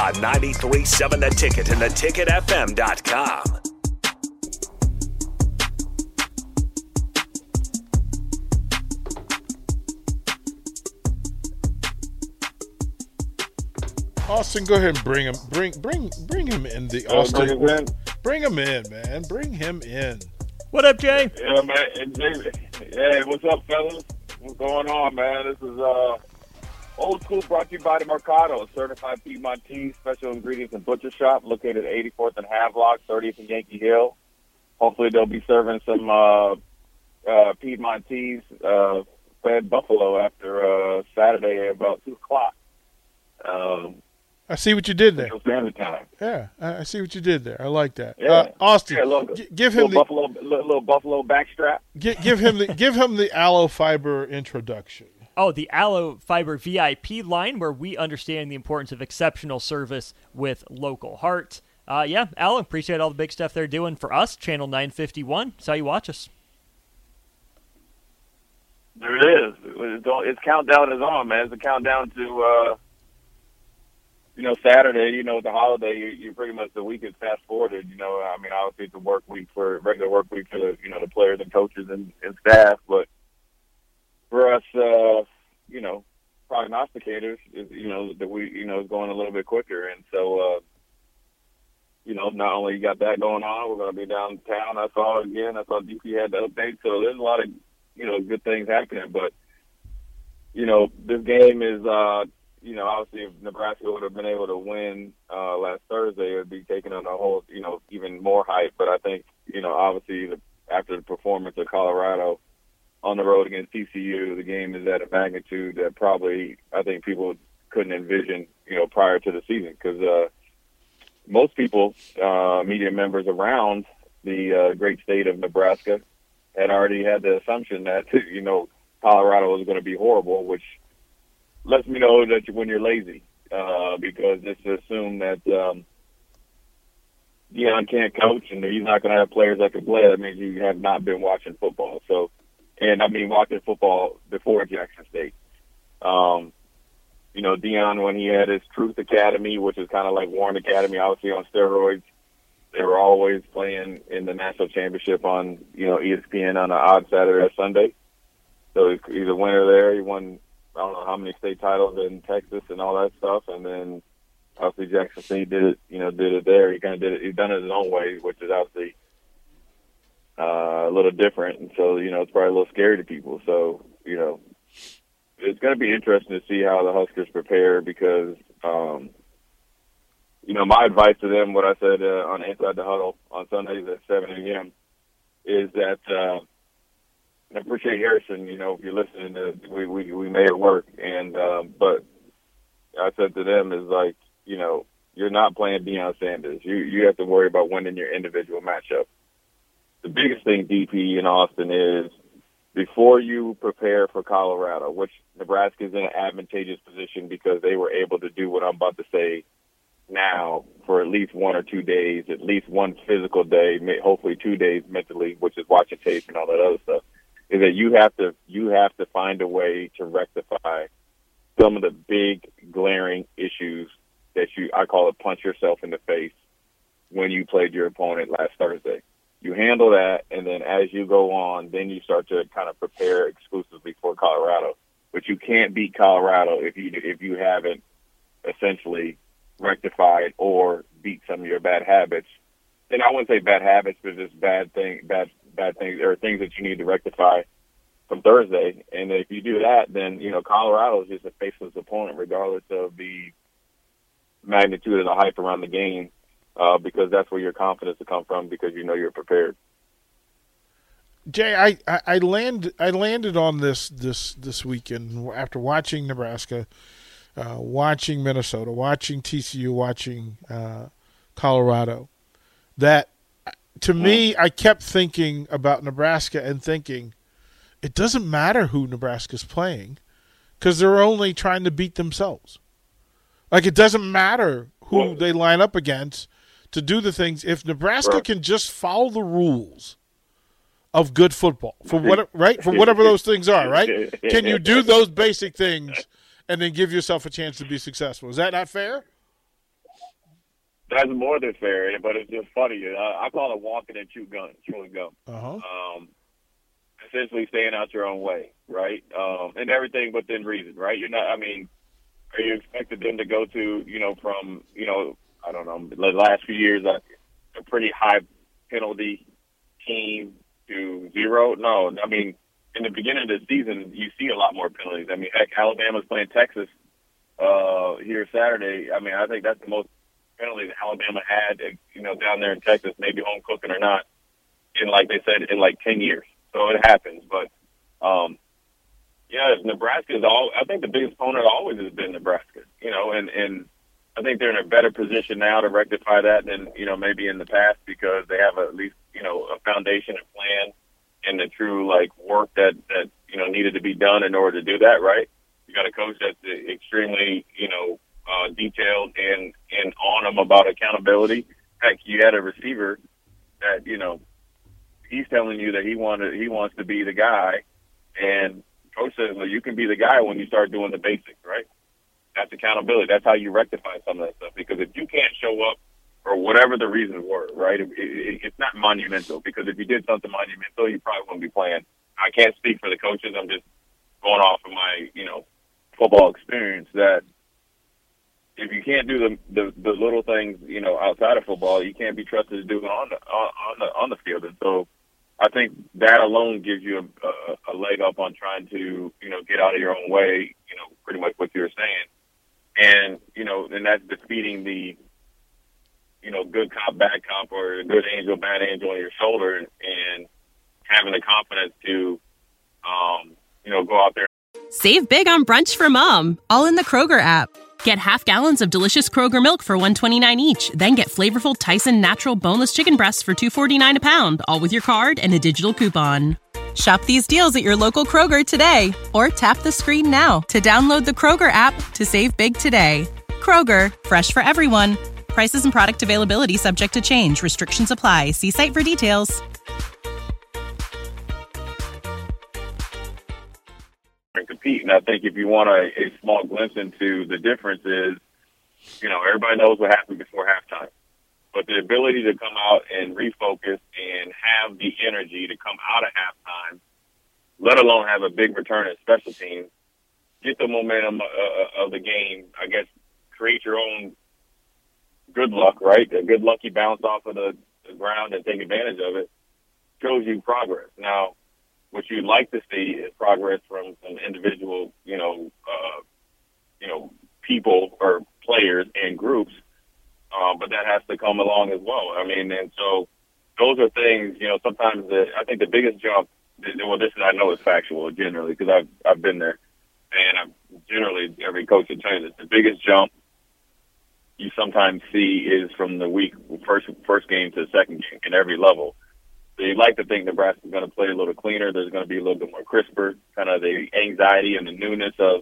On 93.7 The Ticket and theticketfm.com. Austin, go ahead and bring him. Bring bring bring him in. The Austin, bring him in? bring him in, man. Bring him in. What up, Jay? Yeah, man. Jay- Hey, what's up, fellas? What's going on, man? This is uh, Old School brought to you by the Mercado, certified Piedmontese special ingredients and butcher shop located at 84th and Havelock, 30th and Yankee Hill. Hopefully, they'll be serving some uh, uh, Piedmontese uh, fed buffalo after uh, Saturday at about 2 o'clock. Um, I see what you did there. Standard Time. Yeah, I see what you did there. I like that. Yeah. Uh, Austin, Yeah, look, gi- give him little the buffalo, little, little buffalo backstrap. gi- give him the give him the ALLO Fiber introduction. Oh, the ALLO Fiber VIP line, where we understand the importance of exceptional service with local heart. Uh, yeah, ALLO, appreciate all the big stuff they're doing for us. Channel 951. That's how you watch us. There it is. It's, countdown is on, man. It's a countdown to, uh, you know, Saturday. You know, the holiday, you, you pretty much the week is fast forwarded. You know, I mean, obviously it's a work week for regular work week for the, you know the players and coaches and, and staff, but for us, uh, you know, prognosticators, you know, that we, you know, is going a little bit quicker, and so. uh you know, not only you got that going on, we're going to be downtown. I saw again. I saw DP had the update. So there's a lot of, you know, good things happening. But, you know, this game is, uh, you know, obviously if Nebraska would have been able to win uh, last Thursday, it would be taking on a whole, you know, even more hype. But I think, you know, obviously the, after the performance of Colorado on the road against TCU, the game is at a magnitude that probably I think people couldn't envision, you know, prior to the season because uh, most people, uh, media members around the uh, great state of Nebraska, had already had the assumption that you know Colorado was going to be horrible, which lets me know that when you're lazy, uh, because it's assumed that um, Deion can't coach and he's not going to have players that can play. That means you have not been watching football. So, and I mean watching football before Jackson State. Um, you know, Deion when he had his Truth Academy, which is kind of like Warren Academy, obviously on steroids. They were always playing in the national championship on, you know, ESPN on an odd Saturday or Sunday. So he's, he's a winner there. He won, I don't know how many state titles in Texas and all that stuff. And then obviously Jackson State did it, you know, did it there. He kind of did it. He's done it his own way, which is obviously uh, a little different. And so, you know, it's probably a little scary to people. So, you know, it's going to be interesting to see how the Huskers prepare because, um, you know, my advice to them, what I said uh, on Inside the Huddle on Sundays at 7 a.m., is that uh, I appreciate Harrison. You know, if you're listening, to, we, we we made it work, and um, but I said to them is like, you know, you're not playing Deion Sanders. You you have to worry about winning your individual matchup. The biggest thing, DP in Austin, is before you prepare for Colorado, which Nebraska is in an advantageous position because they were able to do what I'm about to say now for at least one or two days, at least one physical day, hopefully two days mentally, which is watching tape and all that other stuff, is that you have to you have to find a way to rectify some of the big glaring issues that you I call it punch yourself in the face when you played your opponent last Thursday. You handle that, and then as you go on, then you start to kind of prepare exclusively for Colorado. But you can't beat Colorado if you if you haven't essentially rectified or beat some of your bad habits. And I wouldn't say bad habits, but just bad thing, bad bad things or things that you need to rectify from Thursday. And if you do that, then you know Colorado is just a faceless opponent, regardless of the magnitude of the hype around the game, uh, because that's where your confidence will come from because you know you're prepared. Jay, I, I, I land I landed on this this this weekend after watching Nebraska, uh, watching Minnesota, watching TCU, watching uh, Colorado. That to me, I kept thinking about Nebraska and thinking it doesn't matter who Nebraska's playing because they're only trying to beat themselves. Like it doesn't matter who they line up against to do the things. If Nebraska Right. can just follow the rules of good football for what right for whatever those things are, right? Can you do those basic things and then give yourself a chance to be successful? Is that not fair? That's more than fair, but it's just funny. Uh, I call it walking and chew gun, chewing gum. Uh huh. um, essentially staying out your own way, right? Um, and everything within reason, right? You're not. I mean, are you expected them to go to you know from you know I don't know the last few years a, a pretty high penalty team to zero? No, I mean in the beginning of the season you see a lot more penalties. I mean, heck, Alabama's playing Texas uh, here Saturday. I mean, I think that's the most penalties Alabama had, uh, you know, down there in Texas, maybe home cooking or not, in like they said in like ten years. So it happens, but um, yeah, is all. I think the biggest opponent always has been Nebraska. You know, and and I think they're in a better position now to rectify that than you know maybe in the past because they have at least you know a foundation and plan and the true like work that that you know needed to be done in order to do that. Right? You got a coach that's extremely you know uh, detailed and and on them about accountability. Heck, you had a receiver that you know he's telling you that he wanted he wants to be the guy, and coach says, "Well, you can be the guy when you start doing the basics, right?" That's accountability. That's how you rectify some of that stuff. Because if you can't show up for whatever the reasons were, right, it, it, it's not monumental. Because if you did something monumental, you probably wouldn't be playing. I can't speak for the coaches. I'm just going off of my you know football experience that if you can't do the, the the little things, you know, outside of football, you can't be trusted to do it on the on, the on the field. And so, I think that alone gives you a, a, a leg up on trying to you know get out of your own way. You know, pretty much what you're saying, and you know, and that's defeating the you know good cop bad cop or good angel bad angel on your shoulder, and, having the confidence to um, you know go out there. Save big on brunch for mom, all in the Kroger app. Get half gallons of delicious Kroger milk for 129 each, then get flavorful Tyson natural boneless chicken breasts for 249 a pound, all with your card and a digital coupon. Shop these deals at your local Kroger today or tap the screen now to download the Kroger app to save big today. Kroger, fresh for everyone. Prices and product availability subject to change. Restrictions apply. See site for details. and compete. And I think if you want a, a small glimpse into the difference is, you know, everybody knows what happened before halftime. But the ability to come out and refocus and have the energy to come out of halftime, let alone have a big return at special teams, get the momentum uh, of the game, I guess, create your own good luck, right? A good lucky bounce off of the, the ground and take advantage of it shows you progress. Now, what you'd like to see is progress from some individual, you know, uh, you know, people or players and groups, uh, but that has to come along as well. I mean, and so those are things, you know, sometimes the, I think the biggest jump, well, this is, I know it's factual generally because I've, I've been there and I'm generally every coach will tell you this, the biggest jump you sometimes see is from the week first, first game to the second game in every level. So you'd like to think Nebraska's going to play a little cleaner. There's going to be a little bit more crisper, kind of the anxiety and the newness of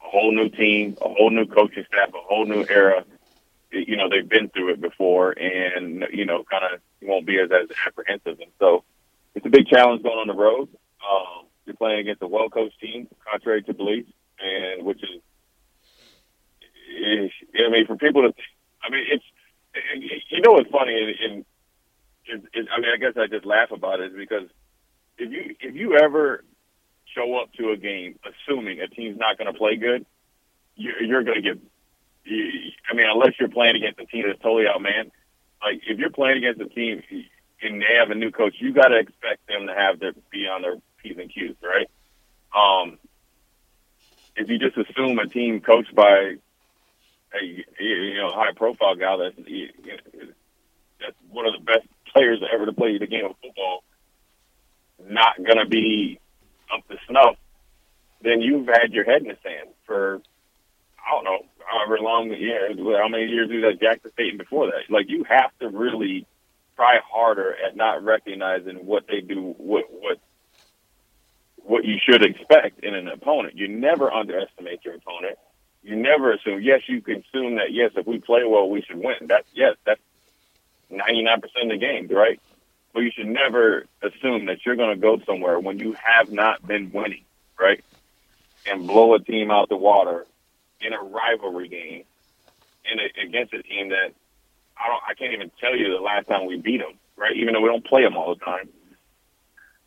a whole new team, a whole new coaching staff, a whole new era. You know, they've been through it before and, you know, kind of won't be as, as apprehensive. And so it's a big challenge going on the road. Um, you're playing against a well-coached team, contrary to belief, and which is, is I mean, for people to, I mean, it's, you know, what's funny, and, and is, I mean, I guess I just laugh about it because if you if you ever show up to a game assuming a team's not going to play good, you're, you're going to get you, I mean, unless you're playing against a team that's totally outmanned, like if you're playing against a team and they have a new coach, you got to expect them to have their be on their p's and q's, right? Um, if you just assume a team coached by a you know high profile guy that's that's one of the best players ever to play the game of football, not to be up to snuff, then you've had your head in the sand for I don't know however long years, how many years was that Jackson State and before that. Like you have to really try harder at not recognizing what they do, what what what you should expect in an opponent. You never underestimate your opponent. You never assume. Yes, you can assume that. Yes, if we play well, we should win. That's yes, that's ninety nine percent of the games, right? But you should never assume that you're going to go somewhere when you have not been winning, right? And blow a team out the water in a rivalry game in a, against a team that I don't, I can't even tell you the last time we beat them, right? Even though we don't play them all the time.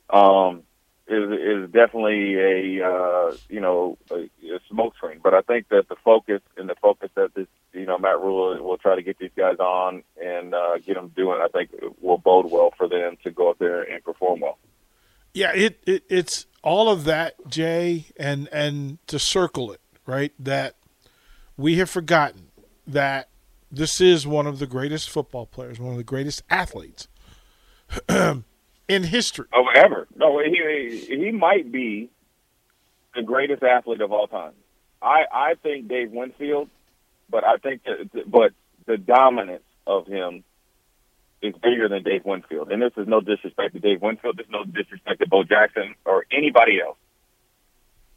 Um, is is definitely a uh, you know a, a smoke screen. But I think that the focus and the focus that this you know Matt Rhule will try to get these guys on and uh, get them doing, I think will bode well for them to go up there and perform well. Yeah, it, it it's all of that, Jay, and and to circle it right that we have forgotten that this is one of the greatest football players, one of the greatest athletes in history. Oh, ever. No, he he might be the greatest athlete of all time. I I think Dave Winfield, but I think but the dominance of him is bigger than Dave Winfield. And this is no disrespect to Dave Winfield. This is no disrespect to Bo Jackson or anybody else.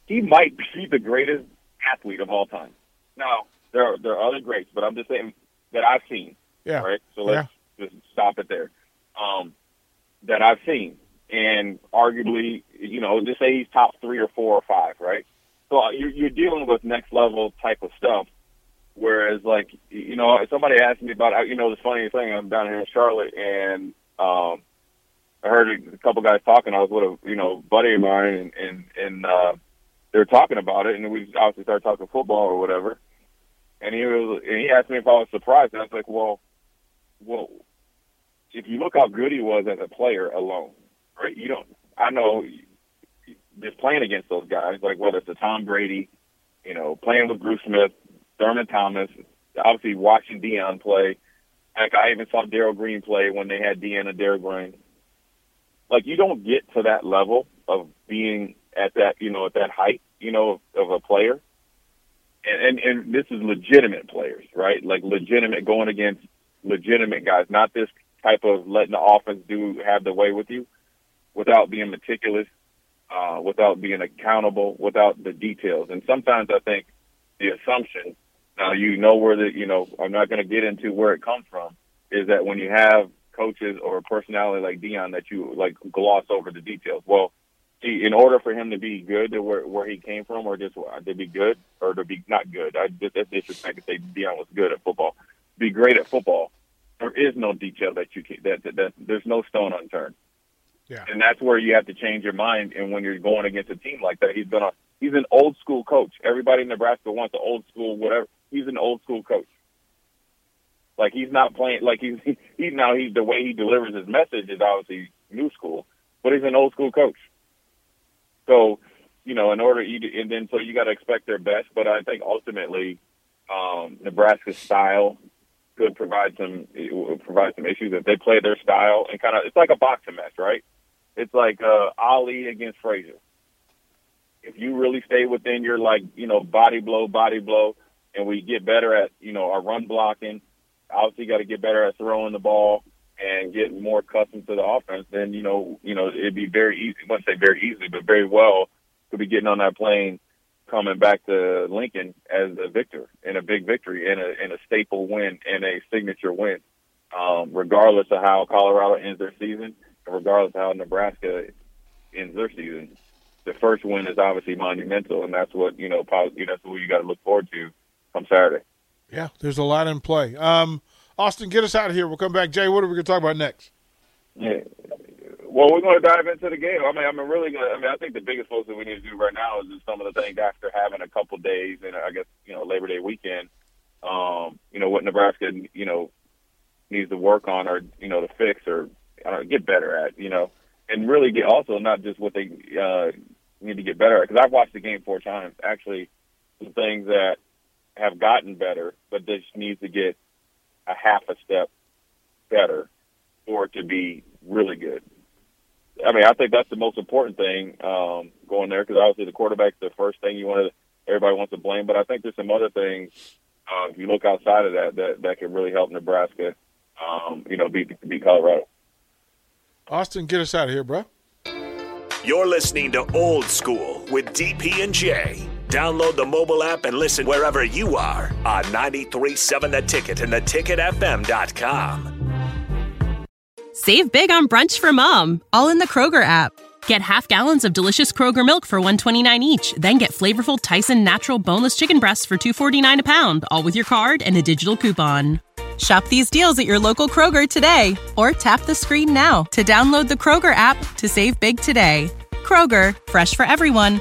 He might be the greatest athlete of all time. Now, there are, there are other greats, but I'm just saying that I've seen. Yeah. Right. So let's yeah. just stop it there. Um, that I've seen, and arguably, you know, just say he's top three or four or five, right? So uh, you're, you're dealing with next level type of stuff. Whereas, like, you know, somebody asked me about, you know, the funny thing. I'm down here in Charlotte, and um, I heard a couple guys talking. I was with a, you know, buddy of mine, and and, and uh, they were talking about it, and we obviously started talking football or whatever. And he was, and he asked me if I was surprised, and I was like, well, well, if you look how good he was as a player alone, right? You don't. I know just playing against those guys, like whether it's a Tom Brady, you know, playing with Bruce Smith, Thurman Thomas, obviously watching Deion play. Heck, I even saw Darrell Green play when they had Deion and Darrell Green. Like you don't get to that level of being at that, you know, at that height, you know, of a player. And, and and this is legitimate players, right? Like legitimate going against legitimate guys, not this type of letting the offense do have the way with you without being meticulous, uh, without being accountable, without the details. And sometimes I think the assumption, now you know where the, you know, I'm not going to get into where it comes from, is that when you have coaches or a personality like Deion that you like gloss over the details. Well, see, in order for him to be good to where, where he came from or just to be good or to be not good, I, just, that's disrespect to say Deion was good at football. Be great at football there is no detail that you can, that, that, that there's no stone unturned. Yeah. And that's where you have to change your mind. And when you're going against a team like that, he's been a he's an old school coach. Everybody in Nebraska wants an old school whatever. He's an old school coach. Like he's not playing like he's he, he's now he's the way he delivers his message is obviously new school, but he's an old school coach. So, you know, in order you and then so you got to expect their best. But I think ultimately, um, Nebraska's style could provide some provide some issues if they play their style and kind of it's like a boxing match, right? It's like uh, Ali against Frazier. If you really stay within your like you know body blow, body blow, and we get better at you know our run blocking, obviously got to get better at throwing the ball and get more accustomed to the offense. Then you know you know it'd be very easy. I wouldn't say very easily, but very well could be getting on that plane coming back to Lincoln as a victor in a big victory and a, in a staple win and a signature win. Um, regardless of how Colorado ends their season, and regardless of how Nebraska ends their season, the first win is obviously monumental, and that's what you know. That's what you got to look forward to come Saturday. Yeah, there's a lot in play. Um, Austin, get us out of here. We'll come back. Jay, what are we going to talk about next? Yeah, well, we're going to dive into the game. I mean, I'm really going. to I mean, I think the biggest focus we need to do right now is just some of the things after having a couple days and I guess you know Labor Day weekend um, you know, what Nebraska, you know, needs to work on or, you know, to fix or I don't know, get better at, you know, and really get also not just what they uh, need to get better at. Because I've watched the game four times. Actually, some things that have gotten better, but this needs to get a half a step better for it to be really good. I mean, I think that's the most important thing um, going there because obviously the quarterback's the first thing you want to everybody wants to blame, but I think there's some other things uh, if you look outside of that that that can really help Nebraska, um, you know, beat beat Colorado. Austin, get us out of here, bro. You're listening to Old School with DP and Jay. Download the mobile app and listen wherever you are on 93.7 The Ticket and theticketfm.com. Save big on brunch for mom, all in the Kroger app. Get half gallons of delicious Kroger milk for 129 each, then get flavorful Tyson natural boneless chicken breasts for 249 a pound, all with your card and a digital coupon. Shop these deals at your local Kroger today or tap the screen now to download the Kroger app to save big today. Kroger, fresh for everyone.